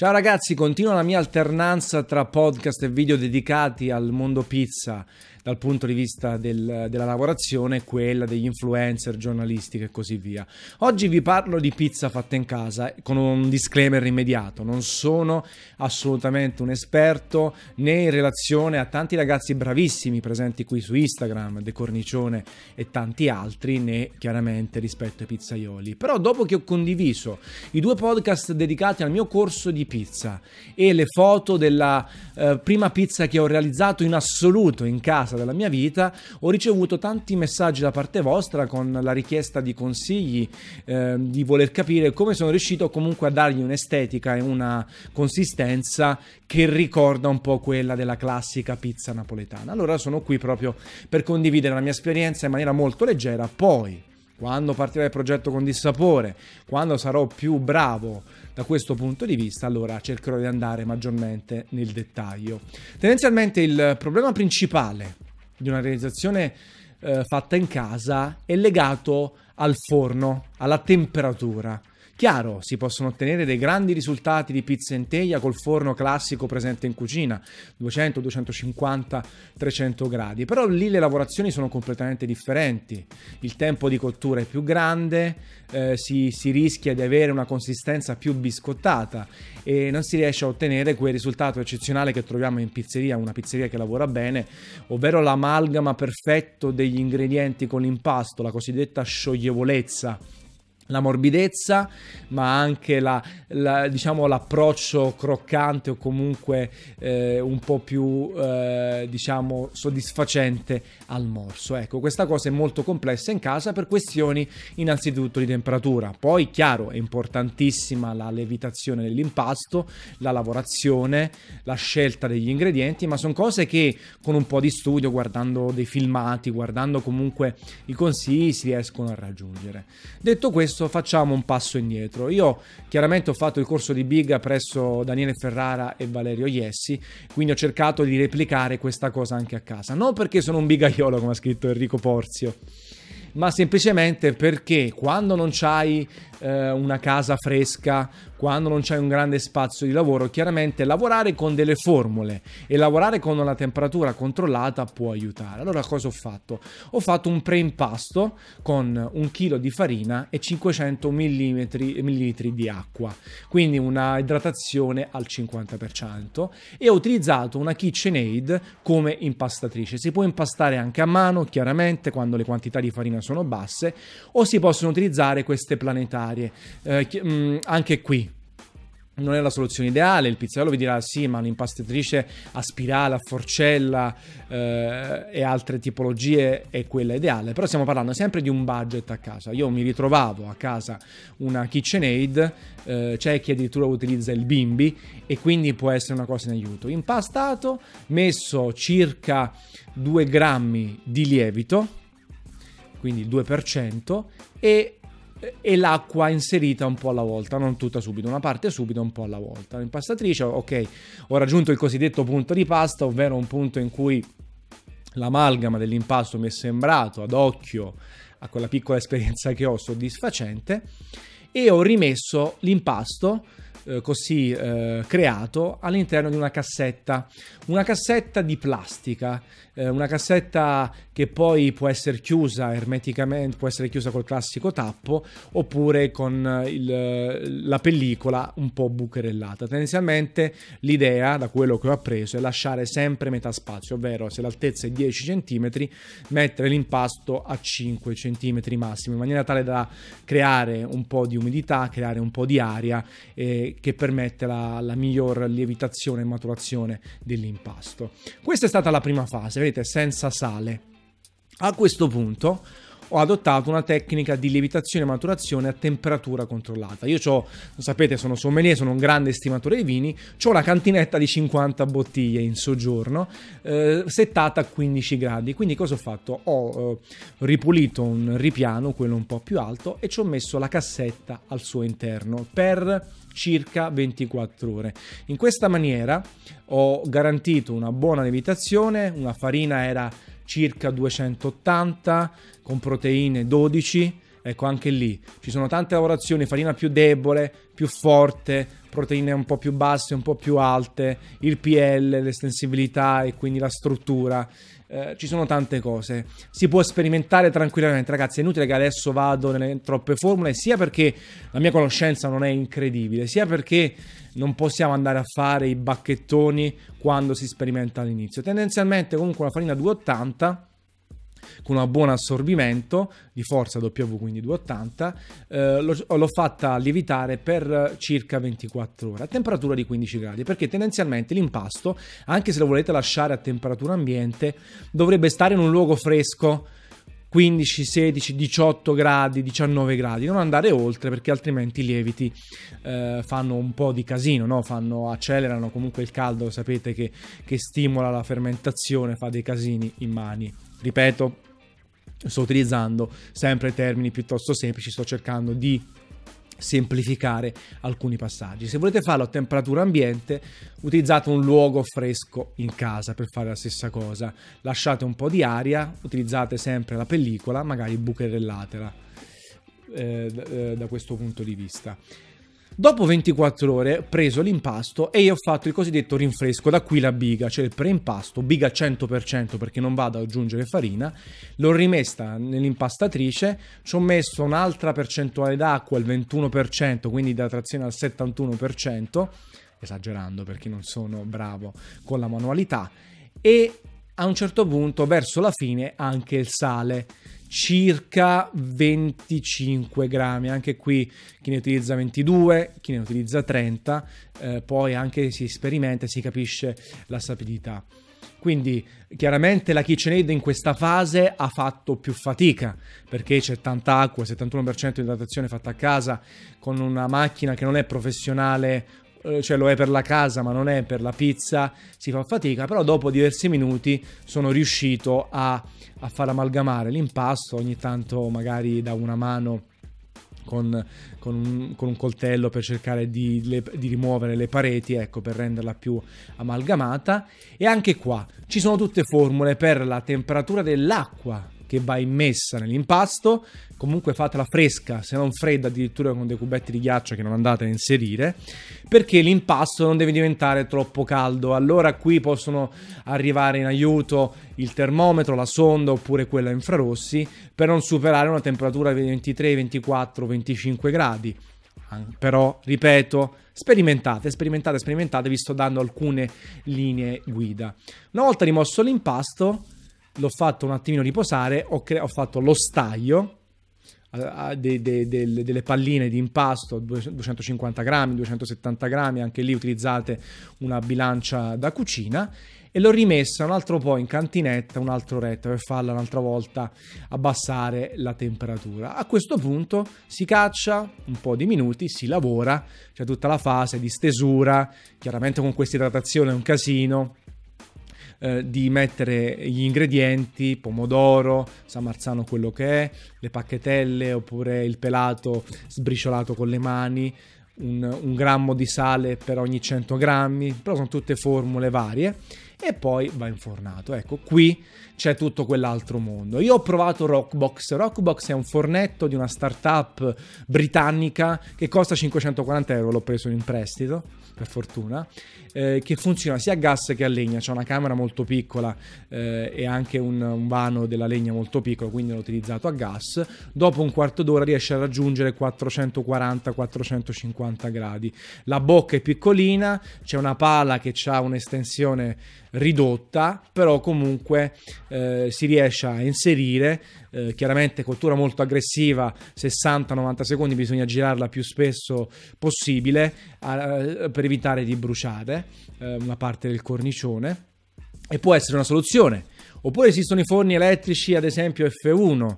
Ciao ragazzi, continua la mia alternanza tra podcast e video dedicati al mondo pizza dal punto di vista del, della lavorazione quella degli influencer, giornalistiche e così via. Oggi vi parlo di pizza fatta in casa con un disclaimer immediato, non sono assolutamente un esperto né in relazione a tanti ragazzi bravissimi presenti qui su Instagram, De Cornicione e tanti altri, né chiaramente rispetto ai pizzaioli. Però dopo che ho condiviso i due podcast dedicati al mio corso di pizza e le foto della eh, prima pizza che ho realizzato in assoluto in casa, della mia vita, ho ricevuto tanti messaggi da parte vostra con la richiesta di consigli, eh, di voler capire come sono riuscito comunque a dargli un'estetica e una consistenza che ricorda un po' quella della classica pizza napoletana. Allora sono qui proprio per condividere la mia esperienza in maniera molto leggera, poi quando partirà il progetto con dissapore, quando sarò più bravo da questo punto di vista, allora cercherò di andare maggiormente nel dettaglio. Tendenzialmente il problema principale di una realizzazione eh, fatta in casa è legato al forno, alla temperatura. Chiaro, si possono ottenere dei grandi risultati di pizza in teglia col forno classico presente in cucina, 200, 250, 300 gradi, però lì le lavorazioni sono completamente differenti, il tempo di cottura è più grande, eh, si, si rischia di avere una consistenza più biscottata e non si riesce a ottenere quel risultato eccezionale che troviamo in pizzeria, una pizzeria che lavora bene, ovvero l'amalgama perfetto degli ingredienti con l'impasto, la cosiddetta scioglievolezza la morbidezza, ma anche la, la, diciamo, l'approccio croccante o comunque eh, un po' più eh, diciamo, soddisfacente al morso. Ecco, questa cosa è molto complessa in casa per questioni innanzitutto di temperatura. Poi, chiaro, è importantissima la levitazione dell'impasto, la lavorazione, la scelta degli ingredienti, ma sono cose che con un po' di studio, guardando dei filmati, guardando comunque i consigli, si riescono a raggiungere. Detto questo, adesso facciamo un passo indietro. Io chiaramente ho fatto il corso di Big presso Daniele Ferrara e Valerio Iessi, quindi ho cercato di replicare questa cosa anche a casa. Non perché sono un bigaiolo, come ha scritto Enrico Porzio, ma semplicemente perché quando non c'hai eh, una casa fresca, quando non c'è un grande spazio di lavoro, chiaramente lavorare con delle formule e lavorare con una temperatura controllata può aiutare. Allora cosa ho fatto? Ho fatto un preimpasto con un chilo di farina e 500 ml di acqua, quindi una idratazione al 50% e ho utilizzato una KitchenAid come impastatrice. Si può impastare anche a mano, chiaramente, quando le quantità di farina sono basse, o si possono utilizzare queste planetarie. Eh, mm, anche qui non è la soluzione ideale, il pizzaiolo vi dirà sì, ma un'impastatrice a spirale, a forcella eh, e altre tipologie è quella ideale, però stiamo parlando sempre di un budget a casa. Io mi ritrovavo a casa una KitchenAid, eh, c'è chi addirittura utilizza il bimbi e quindi può essere una cosa in aiuto. Impastato, messo circa 2 grammi di lievito, quindi il 2%, e e l'acqua inserita un po' alla volta, non tutta subito, una parte subito, un po' alla volta. L'impastatrice, ok, ho raggiunto il cosiddetto punto di pasta, ovvero un punto in cui l'amalgama dell'impasto mi è sembrato ad occhio, a quella piccola esperienza che ho, soddisfacente, e ho rimesso l'impasto eh, così eh, creato all'interno di una cassetta, una cassetta di plastica, eh, una cassetta che poi può essere chiusa ermeticamente, può essere chiusa col classico tappo oppure con il, la pellicola un po' bucherellata. Tendenzialmente l'idea, da quello che ho appreso, è lasciare sempre metà spazio, ovvero se l'altezza è 10 cm, mettere l'impasto a 5 cm massimo, in maniera tale da creare un po' di umidità, creare un po' di aria eh, che permette la, la miglior lievitazione e maturazione dell'impasto. Questa è stata la prima fase, vedete, senza sale. A questo punto ho adottato una tecnica di lievitazione e maturazione a temperatura controllata. Io ho, sapete, sono sommelier, sono un grande estimatore di vini, ho una cantinetta di 50 bottiglie in soggiorno, eh, settata a 15 gradi. Quindi cosa ho fatto? Ho eh, ripulito un ripiano, quello un po' più alto, e ci ho messo la cassetta al suo interno per circa 24 ore. In questa maniera ho garantito una buona lievitazione, una farina era circa 280 con proteine 12 Ecco, anche lì. Ci sono tante lavorazioni, farina più debole, più forte, proteine un po' più basse, un po' più alte, il PL, l'estensibilità e quindi la struttura. Eh, ci sono tante cose. Si può sperimentare tranquillamente, ragazzi. È inutile che adesso vado nelle troppe formule, sia perché la mia conoscenza non è incredibile, sia perché non possiamo andare a fare i bacchettoni quando si sperimenta all'inizio. Tendenzialmente, comunque, la farina 280 con un buon assorbimento di forza W, quindi 280, eh, l'ho, l'ho, fatta lievitare per circa 24 ore a temperatura di 15 gradi, perché tendenzialmente l'impasto, anche se lo volete lasciare a temperatura ambiente, dovrebbe stare in un luogo fresco. 15, 16, 18 gradi, 19 gradi, non andare oltre perché altrimenti i lieviti eh, fanno un po' di casino, no? fanno, accelerano comunque il caldo, sapete che, che stimola la fermentazione, fa dei casini in mani. Ripeto, sto utilizzando sempre termini piuttosto semplici, sto cercando di semplificare alcuni passaggi. Se volete farlo a temperatura ambiente, utilizzate un luogo fresco in casa per fare la stessa cosa. Lasciate un po' di aria, utilizzate sempre la pellicola, magari bucherellatela eh, eh da questo punto di vista. Dopo 24 ore ho preso l'impasto e io ho fatto il cosiddetto rinfresco, da qui la biga, cioè il preimpasto, biga 100% perché non vado ad aggiungere farina, l'ho rimessa nell'impastatrice, ci ho messo un'altra percentuale d'acqua, il 21%, quindi idratazione al 71%, esagerando perché non sono bravo con la manualità, e a un certo punto, verso la fine, anche il sale circa 25 grammi. Anche qui chi ne utilizza 22, chi ne utilizza 30, eh, poi anche si sperimenta e si capisce la sapidità. Quindi chiaramente la KitchenAid in questa fase ha fatto più fatica perché c'è tanta acqua, 71% di idratazione fatta a casa con una macchina che non è professionale cioè lo è per la casa ma non è per la pizza, si fa fatica, però dopo diversi minuti sono riuscito a, a far amalgamare l'impasto, ogni tanto magari da una mano con, con, un, con, un, coltello per cercare di, le, di, rimuovere le pareti, ecco, per renderla più amalgamata. E anche qua ci sono tutte formule per la temperatura dell'acqua che va immessa nell'impasto. Comunque fatela fresca, se non fredda, addirittura con dei cubetti di ghiaccio che non andate a inserire, perché l'impasto non deve diventare troppo caldo. Allora qui possono arrivare in aiuto il termometro, la sonda oppure quella infrarossi per non superare una temperatura di 23, 24, 25 gradi. Però, ripeto, sperimentate, sperimentate, sperimentate, vi sto dando alcune linee guida. Una volta rimosso l'impasto, l'ho fatto un attimino riposare, ho, cre- ho fatto lo staglio de, de, de, delle palline di impasto 250 grammi, 270 grammi, anche lì utilizzate una bilancia da cucina e l'ho rimessa un altro po' in cantinetta, un altro retto per farla un'altra volta abbassare la temperatura. A questo punto si caccia un po' di minuti, si lavora, c'è tutta la fase di stesura, chiaramente con questa idratazione è un casino, eh, di mettere gli ingredienti, pomodoro, samarzano quello che è, le pacchetelle oppure il pelato sbriciolato con le mani, un, un grammo di sale per ogni 100 grammi, però sono tutte formule varie e poi va infornato. Ecco, qui c'è tutto quell'altro mondo. Io ho provato Rockbox. Rockbox è un fornetto di una startup britannica che costa 540 euro, l'ho preso in prestito per fortuna, eh, che funziona sia a gas che a legna, c'è una camera molto piccola eh, e anche un, un, vano della legna molto piccolo, quindi l'ho utilizzato a gas. Dopo un quarto d'ora riesce a raggiungere 440-450 gradi. La bocca è piccolina, c'è una pala che ha un'estensione ridotta, però comunque eh, si riesce a inserire eh, chiaramente cottura molto aggressiva 60-90 secondi bisogna girarla più spesso possibile eh, per evitare di bruciare eh, una parte del cornicione. E può essere una soluzione. Oppure esistono i forni elettrici ad esempio F1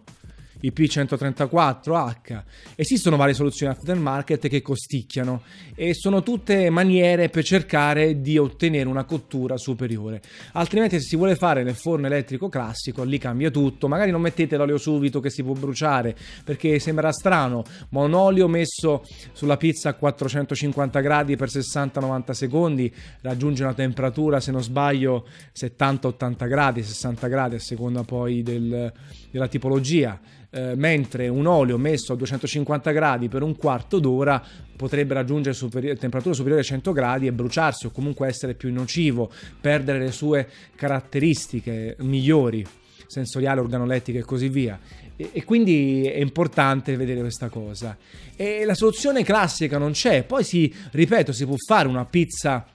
IP134H. Esistono varie soluzioni aftermarket che costicchiano e sono tutte maniere per cercare di ottenere una cottura superiore. Altrimenti se si vuole fare nel forno elettrico classico lì cambia tutto, magari non mettete l'olio subito che si può bruciare perché sembra strano, ma un olio messo sulla pizza a 450 gradi per 60-90 secondi raggiunge una temperatura se non sbaglio 70-80 gradi, 60 gradi a seconda poi del, della tipologia eh, mentre un olio messo a 250 gradi per un quarto d'ora potrebbe raggiungere superi- temperature superiori a 100 gradi e bruciarsi o comunque essere più nocivo, perdere le sue caratteristiche migliori sensoriale, organolettica e così via. E, e, quindi è importante vedere questa cosa. E la soluzione classica non c'è. Poi si, ripeto, si può fare una pizza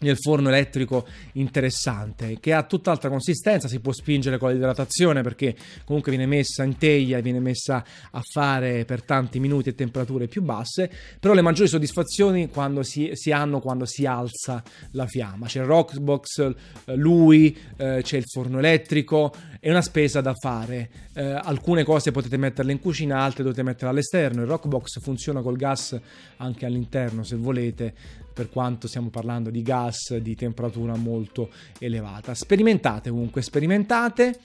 nel forno elettrico interessante che ha tutt'altra consistenza si può spingere con l'idratazione perché comunque viene messa in teglia e viene messa a fare per tanti minuti a temperature più basse però le maggiori soddisfazioni quando si, si hanno quando si alza la fiamma. C'è il Rockbox lui eh, c'è il forno elettrico è una spesa da fare. Eh, alcune cose potete metterle in cucina altre dovete metterle all'esterno. Il Rockbox funziona col gas anche all'interno se volete per quanto stiamo parlando di gas di temperatura molto elevata. Sperimentate comunque, sperimentate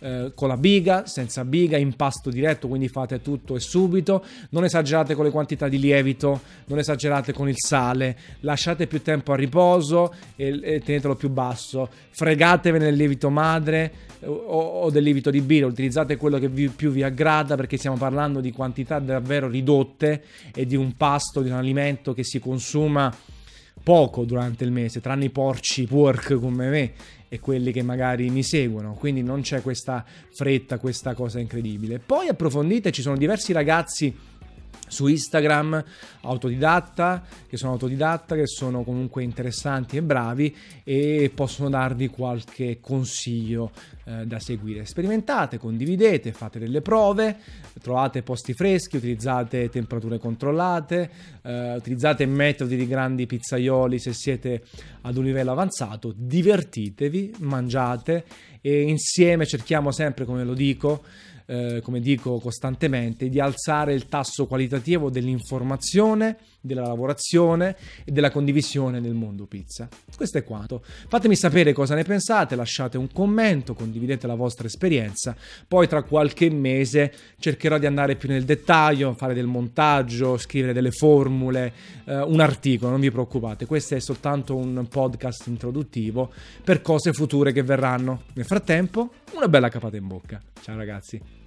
eh, con la biga, senza biga, impasto diretto, quindi fate tutto e subito. Non esagerate con le quantità di lievito, non esagerate con il sale, lasciate più tempo a riposo e, e tenetelo più basso. Fregatevene del lievito madre o, o del lievito di birra, utilizzate quello che vi, più vi aggrada perché stiamo parlando di quantità davvero ridotte e di un pasto, di un alimento che si consuma poco durante il mese, tranne i porci pork come me e quelli che magari mi seguono, quindi non c'è questa fretta, questa cosa incredibile. Poi approfondite, ci sono diversi ragazzi su Instagram autodidatta che sono autodidatta che sono comunque interessanti e bravi e possono darvi qualche consiglio eh, da seguire. Sperimentate condividete fate delle prove trovate posti freschi utilizzate temperature controllate eh, utilizzate metodi di grandi pizzaioli se siete ad un livello avanzato divertitevi mangiate e insieme cerchiamo sempre come lo dico eh, come dico costantemente, di alzare il tasso qualitativo dell'informazione, della lavorazione e della condivisione nel mondo pizza. Questo è quanto. Fatemi sapere cosa ne pensate, lasciate un commento, condividete la vostra esperienza, poi tra qualche mese cercherò di andare più nel dettaglio, fare del montaggio, scrivere delle formule, eh, un articolo, non vi preoccupate, questo è soltanto un podcast introduttivo per cose future che verranno. Nel frattempo, una bella capata in bocca. Ciao ragazzi.